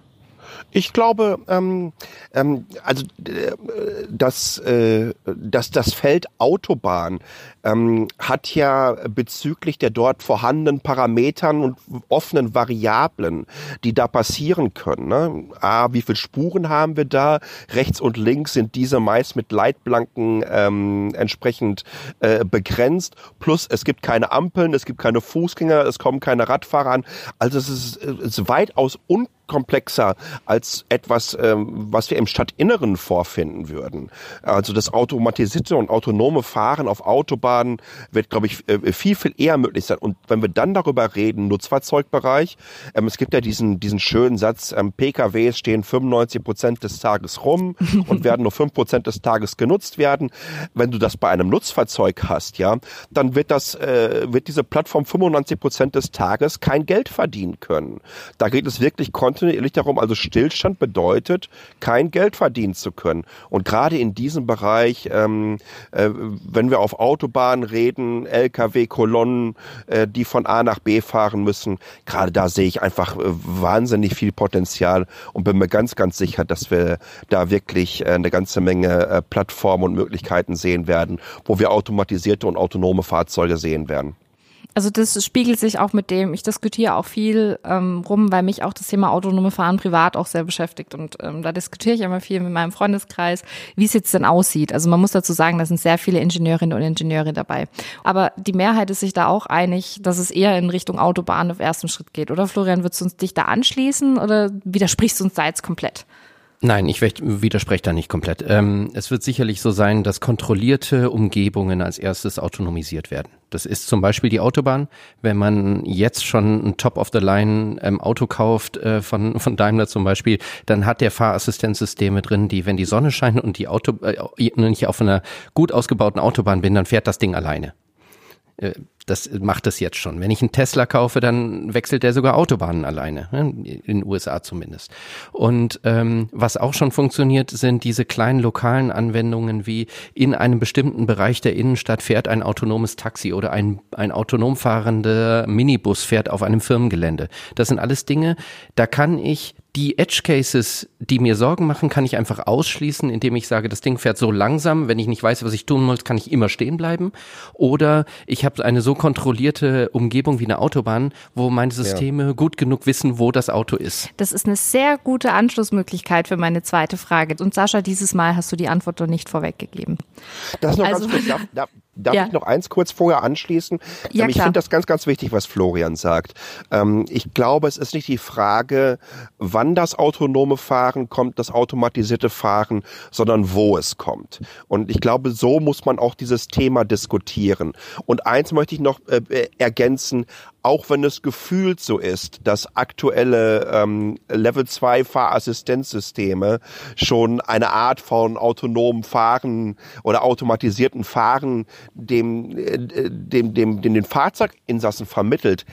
Ich glaube, ähm, ähm, also äh, das, äh, das, das Feld Autobahn ähm, hat ja bezüglich der dort vorhandenen Parametern und offenen Variablen, die da passieren können. Ne? A, wie viele Spuren haben wir da? Rechts und links sind diese meist mit Leitblanken ähm, entsprechend äh, begrenzt. Plus es gibt keine Ampeln, es gibt keine Fußgänger, es kommen keine Radfahrer an. Also es ist, es ist weitaus unkomplexer als etwas, ähm, was wir im Stadtinneren vorfinden würden. Also das automatisierte und autonome Fahren auf Autobahnen Autobahnen wird, glaube ich, äh, viel, viel eher möglich sein. Und wenn wir dann darüber reden, Nutzfahrzeugbereich, ähm, es gibt ja diesen, diesen schönen Satz, ähm, PKWs stehen 95 Prozent des Tages rum und werden nur 5 Prozent des Tages genutzt werden. Wenn du das bei einem Nutzfahrzeug hast, ja, dann wird das, äh, wird diese Plattform 95 Prozent des Tages kein Geld verdienen können. Da geht es wirklich kontinuierlich darum, also Stillstand bedeutet, kein Geld verdienen zu können. Und gerade in diesem Bereich, ähm, äh, wenn wir auf Autobahnen Autobahn reden, Lkw-Kolonnen, äh, die von A nach B fahren müssen. Gerade da sehe ich einfach äh, wahnsinnig viel Potenzial und bin mir ganz, ganz sicher, dass wir da wirklich äh, eine ganze Menge äh, Plattformen und Möglichkeiten sehen werden, wo wir automatisierte und autonome Fahrzeuge sehen werden also das spiegelt sich auch mit dem, ich diskutiere auch viel ähm, rum, weil mich auch das Thema autonome Fahren privat auch sehr beschäftigt. Und ähm, da diskutiere ich immer viel mit meinem Freundeskreis, wie es jetzt denn aussieht. Also man muss dazu sagen, da sind sehr viele Ingenieurinnen und Ingenieure dabei. Aber die Mehrheit ist sich da auch einig, dass es eher in Richtung Autobahn auf ersten Schritt geht. Oder Florian, würdest du uns dich da anschließen oder widersprichst du uns da jetzt komplett? Nein, ich widerspreche da nicht komplett. Ähm, es wird sicherlich so sein, dass kontrollierte Umgebungen als erstes autonomisiert werden. Das ist zum Beispiel die Autobahn. Wenn man jetzt schon ein Top-of-the-Line ähm, kauft, äh, von, von Daimler zum Beispiel, dann hat der Fahrassistenzsysteme drin, die, wenn die Sonne scheint und die Auto, äh, ich auf einer gut ausgebauten Autobahn bin, dann fährt das Ding alleine. Äh, das macht es jetzt schon. Wenn ich einen Tesla kaufe, dann wechselt der sogar Autobahnen alleine, ne, in den USA zumindest. Und ähm, was auch schon funktioniert, sind diese kleinen lokalen Anwendungen wie in einem bestimmten Bereich der Innenstadt fährt ein autonomes Taxi oder ein, ein autonom fahrender Minibus fährt auf einem Firmengelände. Das sind alles Dinge, da kann ich die Edge Cases, die mir Sorgen machen, kann ich einfach ausschließen, indem ich sage, das Ding fährt so langsam, wenn ich nicht weiß, was ich tun muss, kann ich immer stehen bleiben. Oder ich habe eine so kontrollierte Umgebung wie eine Autobahn, wo meine Systeme ja. gut genug wissen, wo das Auto ist. Das ist eine sehr gute Anschlussmöglichkeit für meine zweite Frage. Und Sascha, dieses Mal hast du die Antwort doch nicht vorweggegeben. Das ist noch also, ganz kurz. Darf, darf, Darf ja. ich noch eins kurz vorher anschließen? Ja, ähm, ich finde das ganz, ganz wichtig, was Florian sagt. Ähm, ich glaube, es ist nicht die Frage, wann das autonome Fahren kommt, das automatisierte Fahren, sondern wo es kommt. Und ich glaube, so muss man auch dieses Thema diskutieren. Und eins möchte ich noch äh, äh ergänzen, auch wenn es gefühlt so ist, dass aktuelle ähm, Level 2 Fahrassistenzsysteme schon eine Art von autonomen Fahren oder automatisierten Fahren dem, äh, dem, dem, dem den Fahrzeuginsassen vermittelt,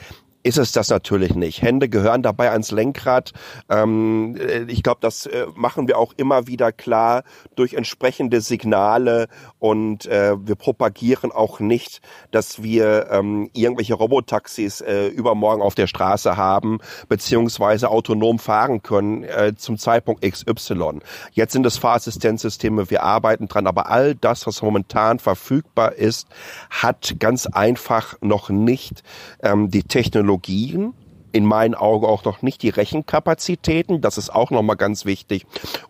ist es das natürlich nicht. Hände gehören dabei ans Lenkrad. Ähm, äh, ich glaube, das äh, machen wir auch immer wieder klar durch entsprechende Signale und äh, wir propagieren auch nicht, dass wir ähm, irgendwelche Robotaxis äh, übermorgen auf der Straße haben, beziehungsweise autonom fahren können äh, zum Zeitpunkt XY. Jetzt sind es Fahrassistenzsysteme, wir arbeiten dran, aber all das, was momentan verfügbar ist, hat ganz einfach noch nicht ähm, die Technologie Technologien, in meinen Augen auch noch nicht die Rechenkapazitäten, das ist auch nochmal ganz wichtig,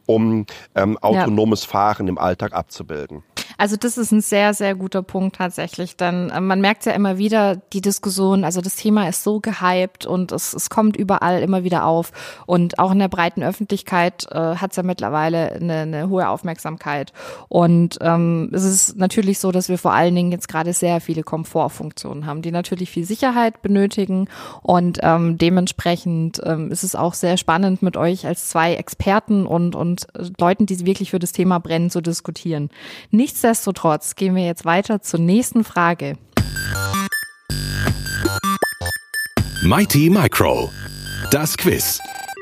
um ähm, autonomes ja. Fahren im Alltag abzubilden. Also das ist ein sehr, sehr guter Punkt tatsächlich, denn äh, man merkt ja immer wieder die Diskussion, also das Thema ist so gehypt und es, es kommt überall immer wieder auf und auch in der breiten Öffentlichkeit äh, hat es ja mittlerweile eine, eine hohe Aufmerksamkeit und ähm, es ist natürlich so, dass wir vor allen Dingen jetzt gerade sehr viele Komfortfunktionen haben, die natürlich viel Sicherheit benötigen und ähm, dementsprechend ähm, ist es auch sehr spannend mit euch als zwei Experten und, und Leuten, die wirklich für das Thema brennen, zu diskutieren. Nichtsdestotrotz Nichtsdestotrotz gehen wir jetzt weiter zur nächsten Frage. Mighty Micro. Das Quiz.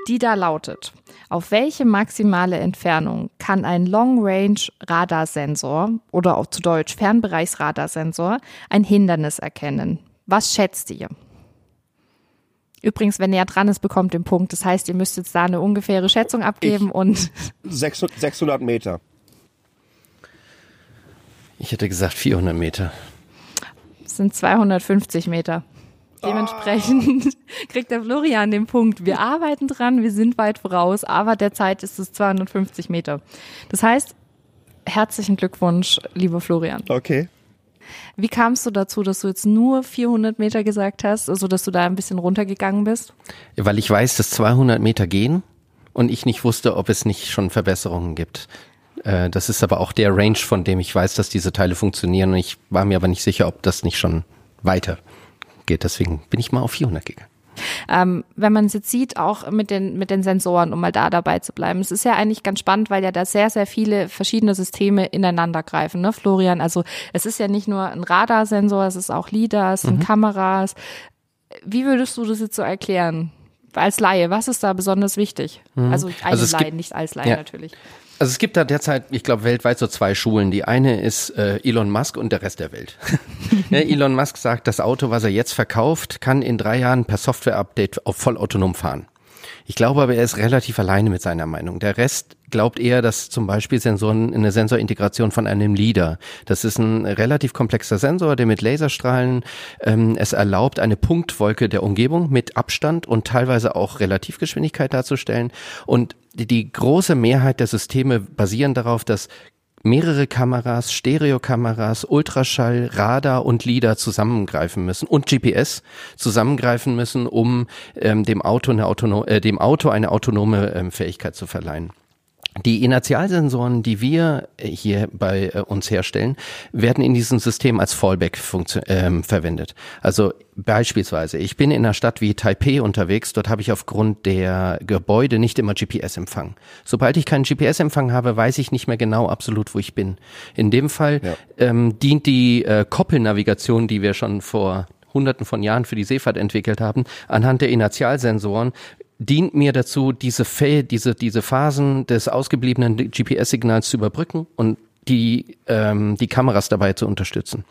Die da lautet. Auf welche maximale Entfernung kann ein Long-Range Radarsensor oder auch zu Deutsch Fernbereichsradarsensor ein Hindernis erkennen? Was schätzt ihr? Übrigens, wenn er dran ist, bekommt den Punkt. Das heißt, ihr müsst jetzt da eine ungefähre Schätzung abgeben ich, und 600 Meter. Ich hätte gesagt 400 Meter. Das sind 250 Meter. Dementsprechend oh. kriegt der Florian den Punkt. Wir arbeiten dran, wir sind weit voraus, aber derzeit ist es 250 Meter. Das heißt, herzlichen Glückwunsch, lieber Florian. Okay. Wie kamst du dazu, dass du jetzt nur 400 Meter gesagt hast, also dass du da ein bisschen runtergegangen bist? Weil ich weiß, dass 200 Meter gehen und ich nicht wusste, ob es nicht schon Verbesserungen gibt. Äh, das ist aber auch der Range, von dem ich weiß, dass diese Teile funktionieren. Und ich war mir aber nicht sicher, ob das nicht schon weiter geht. Deswegen bin ich mal auf 400 gegangen. Ähm, wenn man es jetzt sieht, auch mit den, mit den Sensoren, um mal da dabei zu bleiben. Es ist ja eigentlich ganz spannend, weil ja da sehr, sehr viele verschiedene Systeme ineinander greifen, ne, Florian? Also es ist ja nicht nur ein Radarsensor, es ist auch LIDAR, es sind mhm. Kameras. Wie würdest du das jetzt so erklären? Als Laie, was ist da besonders wichtig? Mhm. Also eine also Laie, nicht als Laie ja. natürlich. Also es gibt da derzeit, ich glaube, weltweit so zwei Schulen. Die eine ist äh, Elon Musk und der Rest der Welt. ja, Elon Musk sagt, das Auto, was er jetzt verkauft, kann in drei Jahren per Software-Update vollautonom fahren. Ich glaube aber, er ist relativ alleine mit seiner Meinung. Der Rest glaubt eher, dass zum Beispiel Sensoren, eine Sensorintegration von einem LIDAR, das ist ein relativ komplexer Sensor, der mit Laserstrahlen ähm, es erlaubt, eine Punktwolke der Umgebung mit Abstand und teilweise auch Relativgeschwindigkeit darzustellen. Und die, die große Mehrheit der Systeme basieren darauf, dass mehrere Kameras, Stereokameras, Ultraschall, Radar und LIDAR zusammengreifen müssen und GPS zusammengreifen müssen, um ähm, dem Auto eine autono äh, dem Auto eine autonome ähm, Fähigkeit zu verleihen. Die Inertialsensoren, die wir hier bei äh, uns herstellen, werden in diesem System als Fallback ähm, verwendet. Also beispielsweise, ich bin in einer Stadt wie Taipei unterwegs, dort habe ich aufgrund der Gebäude nicht immer GPS-Empfang. Sobald ich keinen GPS-Empfang habe, weiß ich nicht mehr genau absolut, wo ich bin. In dem Fall ja. ähm, dient die äh, Koppelnavigation, die wir schon vor Hunderten von Jahren für die Seefahrt entwickelt haben, anhand der Inertialsensoren dient mir dazu, diese, diese, diese Phasen des ausgebliebenen GPS-Signals zu überbrücken und die, ähm, die Kameras dabei zu unterstützen.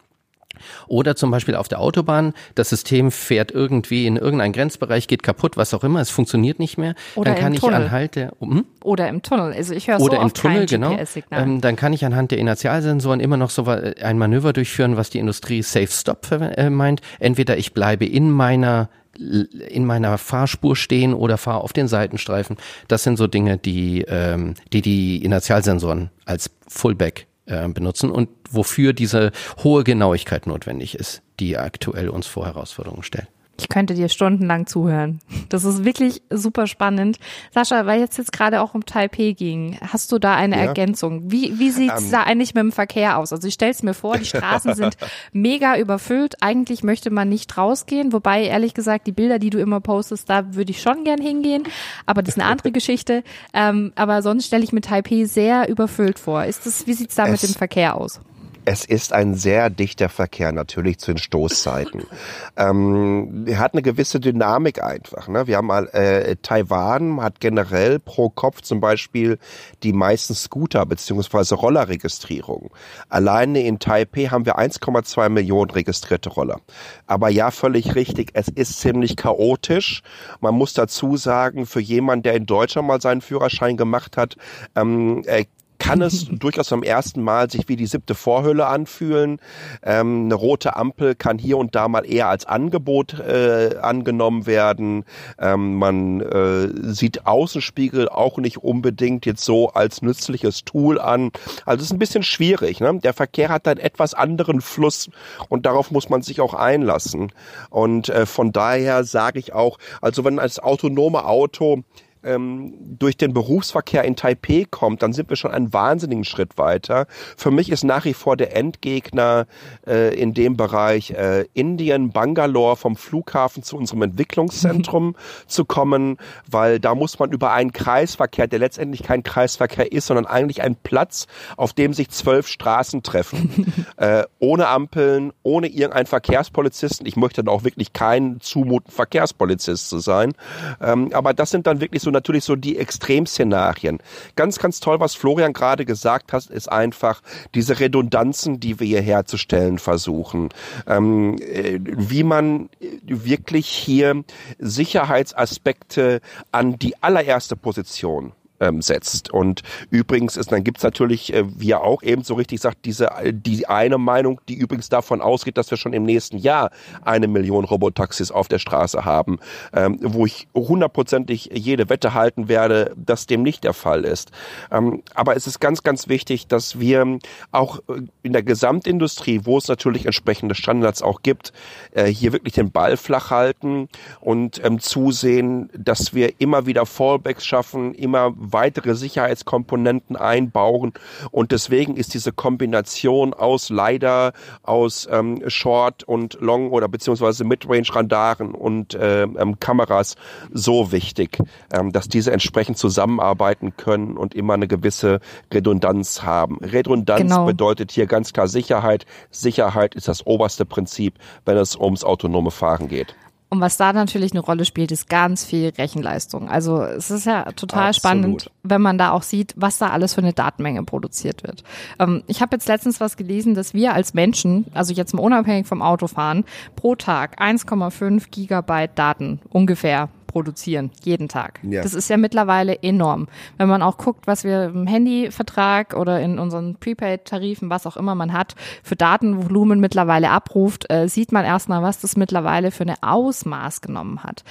Oder zum Beispiel auf der Autobahn, das System fährt irgendwie in irgendeinen Grenzbereich, geht kaputt, was auch immer, es funktioniert nicht mehr. Oder dann kann ich Tunnel. anhand der hm? Oder im Tunnel. Also ich höre Oder so im Tunnel, genau. Ähm, dann kann ich anhand der Inertialsensoren immer noch so ein Manöver durchführen, was die Industrie Safe Stop äh, meint. Entweder ich bleibe in meiner in meiner Fahrspur stehen oder fahre auf den Seitenstreifen. Das sind so Dinge, die ähm, die, die Inertialsensoren als Fullback äh, benutzen und wofür diese hohe Genauigkeit notwendig ist, die aktuell uns vor Herausforderungen stellt. Ich könnte dir stundenlang zuhören. Das ist wirklich super spannend. Sascha, weil jetzt jetzt gerade auch um Taipei ging, hast du da eine ja. Ergänzung? Wie, wie sieht's um, ähm. da eigentlich mit dem Verkehr aus? Also ich stell's mir vor, die Straßen sind mega überfüllt. Eigentlich möchte man nicht rausgehen, wobei ehrlich gesagt, die Bilder, die du immer postest, da würde ich schon gern hingehen. Aber das ist eine andere Geschichte. Ähm, aber sonst stelle ich mir Taipei sehr überfüllt vor. Ist das, wie sieht's da es, mit dem Verkehr aus? Es ist ein sehr dichter Verkehr natürlich zu den Stoßzeiten. ähm, er hat eine gewisse Dynamik einfach. Ne? Wir haben mal äh, Taiwan hat generell pro Kopf zum Beispiel die meisten Scooter beziehungsweise Rollerregistrierungen. Alleine in Taipei haben wir 1,2 Millionen registrierte Roller. Aber ja, völlig richtig. Es ist ziemlich chaotisch. Man muss dazu sagen, für jemanden, der in Deutschland mal seinen Führerschein gemacht hat, ähm, äh, kann es durchaus beim ersten Mal sich wie die siebte Vorhülle anfühlen. Ähm, eine rote Ampel kann hier und da mal eher als Angebot äh, angenommen werden. Ähm, man äh, sieht Außenspiegel auch nicht unbedingt jetzt so als nützliches Tool an. Also es ist ein bisschen schwierig. Ne? Der Verkehr hat einen etwas anderen Fluss und darauf muss man sich auch einlassen. Und äh, von daher sage ich auch, also wenn als autonome Auto ähm, durch den Berufsverkehr in Taipei kommt, dann sind wir schon einen wahnsinnigen Schritt weiter. Für mich ist nach wie vor der Endgegner äh, in dem Bereich äh, Indien, Bangalore vom Flughafen zu unserem Entwicklungszentrum zu kommen, weil da muss man über einen Kreisverkehr, der letztendlich kein Kreisverkehr ist, sondern eigentlich ein Platz, auf dem sich zwölf Straßen treffen, äh, ohne Ampeln, ohne irgendeinen Verkehrspolizisten. Ich möchte da auch wirklich kein zumuten Verkehrspolizist zu sein, ähm, aber das sind dann wirklich so natürlich so die Extremszenarien. Ganz, ganz toll, was Florian gerade gesagt hat, ist einfach diese Redundanzen, die wir hier herzustellen versuchen. Ähm, äh, wie man wirklich hier Sicherheitsaspekte an die allererste Position ähm, setzt. Und übrigens ist, dann gibt's natürlich, äh, wie er auch eben so richtig sagt, diese die eine Meinung, die übrigens davon ausgeht, dass wir schon im nächsten Jahr eine Million Robotaxis auf der Straße haben, ähm, wo ich hundertprozentig jede Wette halten werde, dass dem nicht der Fall ist. Ähm, aber es ist ganz, ganz wichtig, dass wir auch äh, in der Gesamtindustrie, wo es natürlich entsprechende Standards auch gibt, äh, hier wirklich den Ball flach halten und ähm, zusehen, dass wir immer wieder Fallbacks schaffen, immer weitere Sicherheitskomponenten einbauen. Und deswegen ist diese Kombination aus leider aus ähm, Short und Long oder beziehungsweise Midrange Radaren und äh, ähm, Kameras so wichtig, ähm, dass diese entsprechend zusammenarbeiten können und immer eine gewisse Redundanz haben. Redundanz genau. bedeutet hier ganz klar Sicherheit. Sicherheit ist das oberste Prinzip, wenn es ums autonome Fahren geht. Und was da natürlich eine Rolle spielt, ist ganz viel Rechenleistung. Also es ist ja total Absolut. spannend, wenn man da auch sieht, was da alles für eine Datenmenge produziert wird. Ähm, ich habe jetzt letztens was gelesen, dass wir als Menschen, also jetzt mal unabhängig vom Autofahren, pro Tag 1,5 Gigabyte Daten ungefähr produzieren, jeden Tag. Ja. Das ist ja mittlerweile enorm. Wenn man auch guckt, was wir im Handyvertrag oder in unseren Prepaid-Tarifen, was auch immer man hat, für Datenvolumen mittlerweile abruft, äh, sieht man erstmal, was das mittlerweile für eine Ausmaß genommen hat.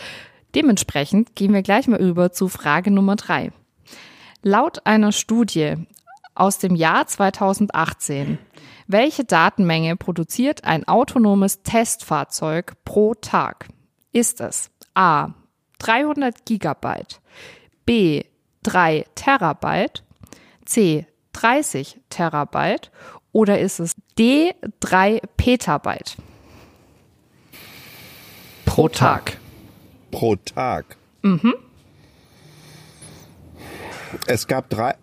Dementsprechend gehen wir gleich mal über zu Frage Nummer drei. Laut einer Studie aus dem Jahr 2018 welche Datenmenge produziert ein autonomes Testfahrzeug pro Tag? Ist es A 300 Gigabyte, B 3 Terabyte, C 30 Terabyte oder ist es D 3 Petabyte? Pro Tag. Pro Tag. Mhm. Es gab drei,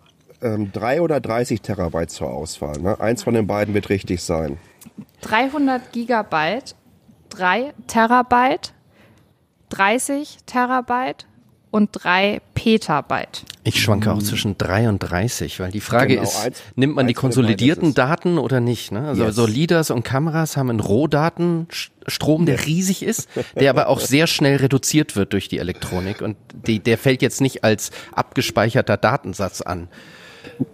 ähm, drei oder 30 Terabyte zur Auswahl. Ne? Eins von den beiden wird richtig sein. 300 Gigabyte, 3 Terabyte, 30 Terabyte und 3 Petabyte. Ich schwanke auch zwischen 3 und 30, weil die Frage Genau, ist, eins- nimmt man die konsolidierten. Daten oder nicht? Ne? Also Yes. so Leaders und Kameras haben einen Rohdatenstrom, der riesig ist, der aber auch sehr schnell reduziert wird durch die Elektronik und die, der fällt jetzt nicht als abgespeicherter Datensatz an.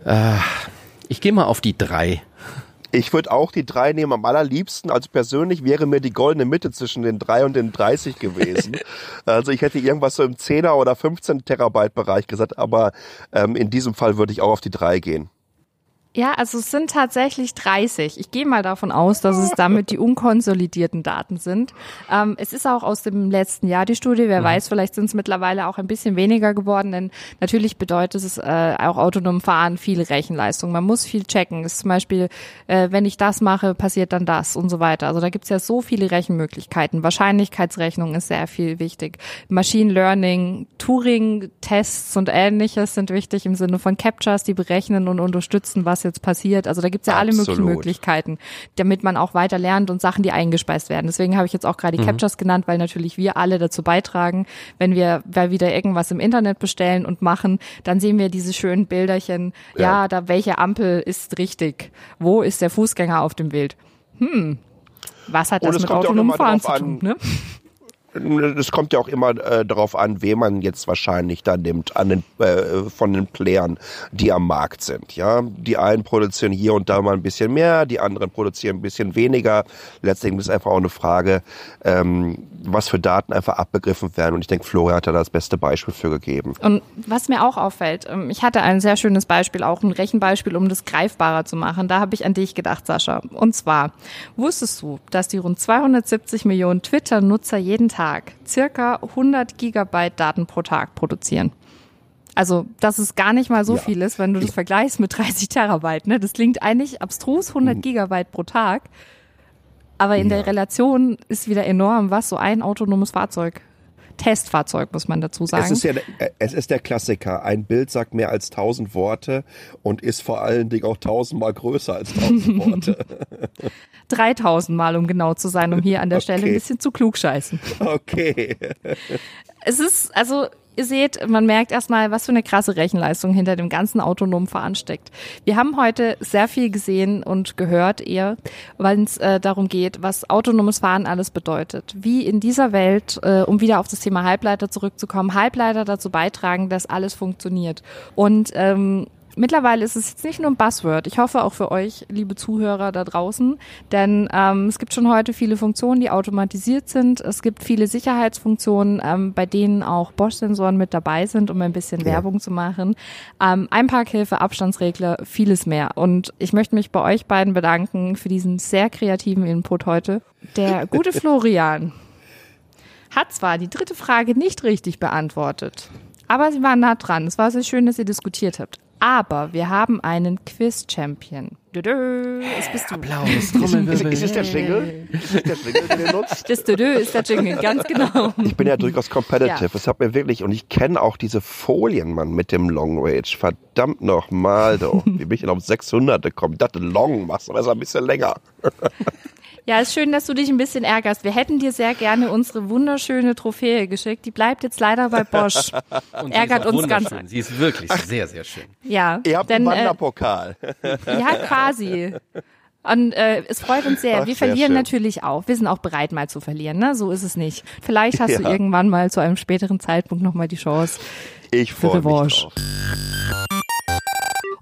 Äh, ich gehe mal auf die 3. Ich würde auch die drei nehmen am allerliebsten. Also persönlich wäre mir die goldene Mitte zwischen den drei und den 30 gewesen. also ich hätte irgendwas so im 10er oder 15 Terabyte Bereich gesagt, aber ähm, in diesem Fall würde ich auch auf die drei gehen. Ja, also es sind tatsächlich 30. Ich gehe mal davon aus, dass es damit die unkonsolidierten Daten sind. Ähm, es ist auch aus dem letzten Jahr die Studie. Wer weiß, vielleicht sind es mittlerweile auch ein bisschen weniger geworden, denn natürlich bedeutet es äh, auch autonom Fahren viel Rechenleistung. Man muss viel checken. Es ist zum Beispiel, äh, wenn ich das mache, passiert dann das und so weiter. Also da gibt es ja so viele Rechenmöglichkeiten. Wahrscheinlichkeitsrechnung ist sehr viel wichtig. Machine Learning, Turing-Tests und ähnliches sind wichtig im Sinne von Captures, die berechnen und unterstützen, was jetzt passiert. Also da gibt's ja alle möglichen Absolut. Möglichkeiten, damit man auch weiter lernt und Sachen, die eingespeist werden. Deswegen habe ich jetzt auch gerade die Captures genannt, weil natürlich wir alle dazu beitragen, wenn wir weil wieder irgendwas im Internet bestellen und machen, dann sehen wir diese schönen Bilderchen, ja, da welche Ampel ist richtig, wo ist der Fußgänger auf dem Bild. Hm. Was hat das es mit ja autonomem Fahren zu tun? Ne? Es kommt ja auch immer äh, darauf an, wen man jetzt wahrscheinlich da nimmt, an den, äh, von den Playern, die am Markt sind. Ja, die einen produzieren hier und da mal ein bisschen mehr, die anderen produzieren ein bisschen weniger. Letztendlich ist einfach auch eine Frage, ähm, was für Daten einfach abbegriffen werden. Und ich denke, Florian hat da das beste Beispiel für gegeben. Und was mir auch auffällt, ähm, ich hatte ein sehr schönes Beispiel, auch ein Rechenbeispiel, um das greifbarer zu machen. Da habe ich an dich gedacht, Sascha. Und zwar, wusstest du, dass die rund 270 Millionen Twitter-Nutzer jeden Tag circa 100 Gigabyte Daten pro Tag produzieren? Also, dass es gar nicht mal so Ja. viel ist, wenn du das vergleichst mit 30 Terabyte. Ne? Das klingt eigentlich abstrus, 100 Mhm. Gigabyte pro Tag. Aber in der Relation ist wieder enorm, was so ein autonomes Fahrzeug, Testfahrzeug, muss man dazu sagen. Es ist ja, äh, es ist der Klassiker. Ein Bild sagt mehr als tausend Worte und ist vor allen Dingen auch tausendmal größer als tausend Worte. 3000 Mal, um genau zu sein, um hier an der Stelle ein Okay. bisschen zu klugscheißen. Okay. Es ist, also, ihr seht, man merkt erstmal, was für eine krasse Rechenleistung hinter dem ganzen autonomen Fahren steckt. Wir haben heute sehr viel gesehen und gehört eher, weil es äh, darum geht, was autonomes Fahren alles bedeutet. Wie in dieser Welt, äh, um wieder auf das Thema Halbleiter zurückzukommen, Halbleiter dazu beitragen, dass alles funktioniert. Und ähm, Mittlerweile ist es jetzt nicht nur ein Buzzword. Ich hoffe auch für euch, liebe Zuhörer da draußen, denn ähm, es gibt schon heute viele Funktionen, die automatisiert sind. Es gibt viele Sicherheitsfunktionen, ähm, bei denen auch Bosch-Sensoren mit dabei sind, um ein bisschen Werbung zu machen. Ähm, Einparkhilfe, Abstandsregler, vieles mehr. Und ich möchte mich bei euch beiden bedanken für diesen sehr kreativen Input heute. Der gute Florian hat zwar die dritte Frage nicht richtig beantwortet, aber sie waren nah dran. Es war sehr schön, dass ihr diskutiert habt. Aber wir haben einen Quiz-Champion. Dödö, Es bist du. Applaus, Ist, Trommelwirbel. ist es der Jingle? Ist es der Jingle, den ihr nutzt? Das Dödö ist der Jingle, ganz genau. Ich bin ja durchaus competitive. Ja. Es hat mir wirklich, und ich kenne auch diese Folien, Mann, mit dem Long Range. Verdammt nochmal, du. Wie bin ich denn auf 600 gekommen? Ich dachte, Long machst du besser ein bisschen länger. Ja, ist schön, dass du dich ein bisschen ärgerst. Wir hätten dir sehr gerne unsere wunderschöne Trophäe geschickt. Die bleibt jetzt leider bei Bosch. Und Ärgert uns ganz. wunderschön. Sie ist wirklich sehr, sehr schön. Ja, Ihr habt denn, einen äh, Wanderpokal. ja, quasi. Und äh, es freut uns sehr. Ach, wir sehr verlieren schön. natürlich auch. Wir sind auch bereit, mal zu verlieren. Ne? So ist es nicht. Vielleicht hast du Ja. irgendwann mal zu einem späteren Zeitpunkt nochmal die Chance. Ich Für freue mich Revanche. drauf.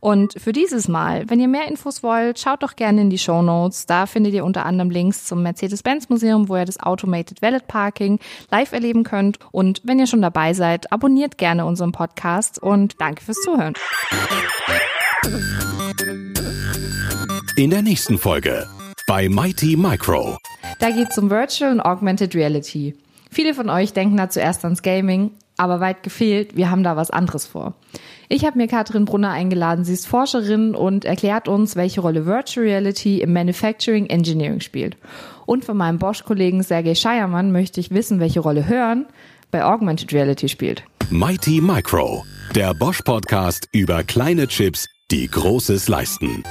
Und für dieses Mal, wenn ihr mehr Infos wollt, schaut doch gerne in die Show Notes. Da findet ihr unter anderem Links zum Mercedes-Benz-Museum, wo ihr das Automated Valet Parking live erleben könnt. Und wenn ihr schon dabei seid, abonniert gerne unseren Podcast und danke fürs Zuhören. In der nächsten Folge bei Mighty Micro. Da geht es um Virtual und Augmented Reality. Viele von euch denken da zuerst ans Gaming, Aber weit gefehlt, wir haben da was anderes vor. Ich habe mir Katrin Brunner eingeladen. Sie ist Forscherin und erklärt uns, welche Rolle Virtual Reality im Manufacturing Engineering spielt. Und von meinem Bosch-Kollegen Sergei Scheiermann möchte ich wissen, welche Rolle Hören bei Augmented Reality spielt. Mighty Micro, der Bosch-Podcast über kleine Chips, die Großes leisten.